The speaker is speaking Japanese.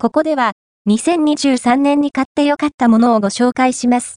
ここでは、2023年に買ってよかったものをご紹介します。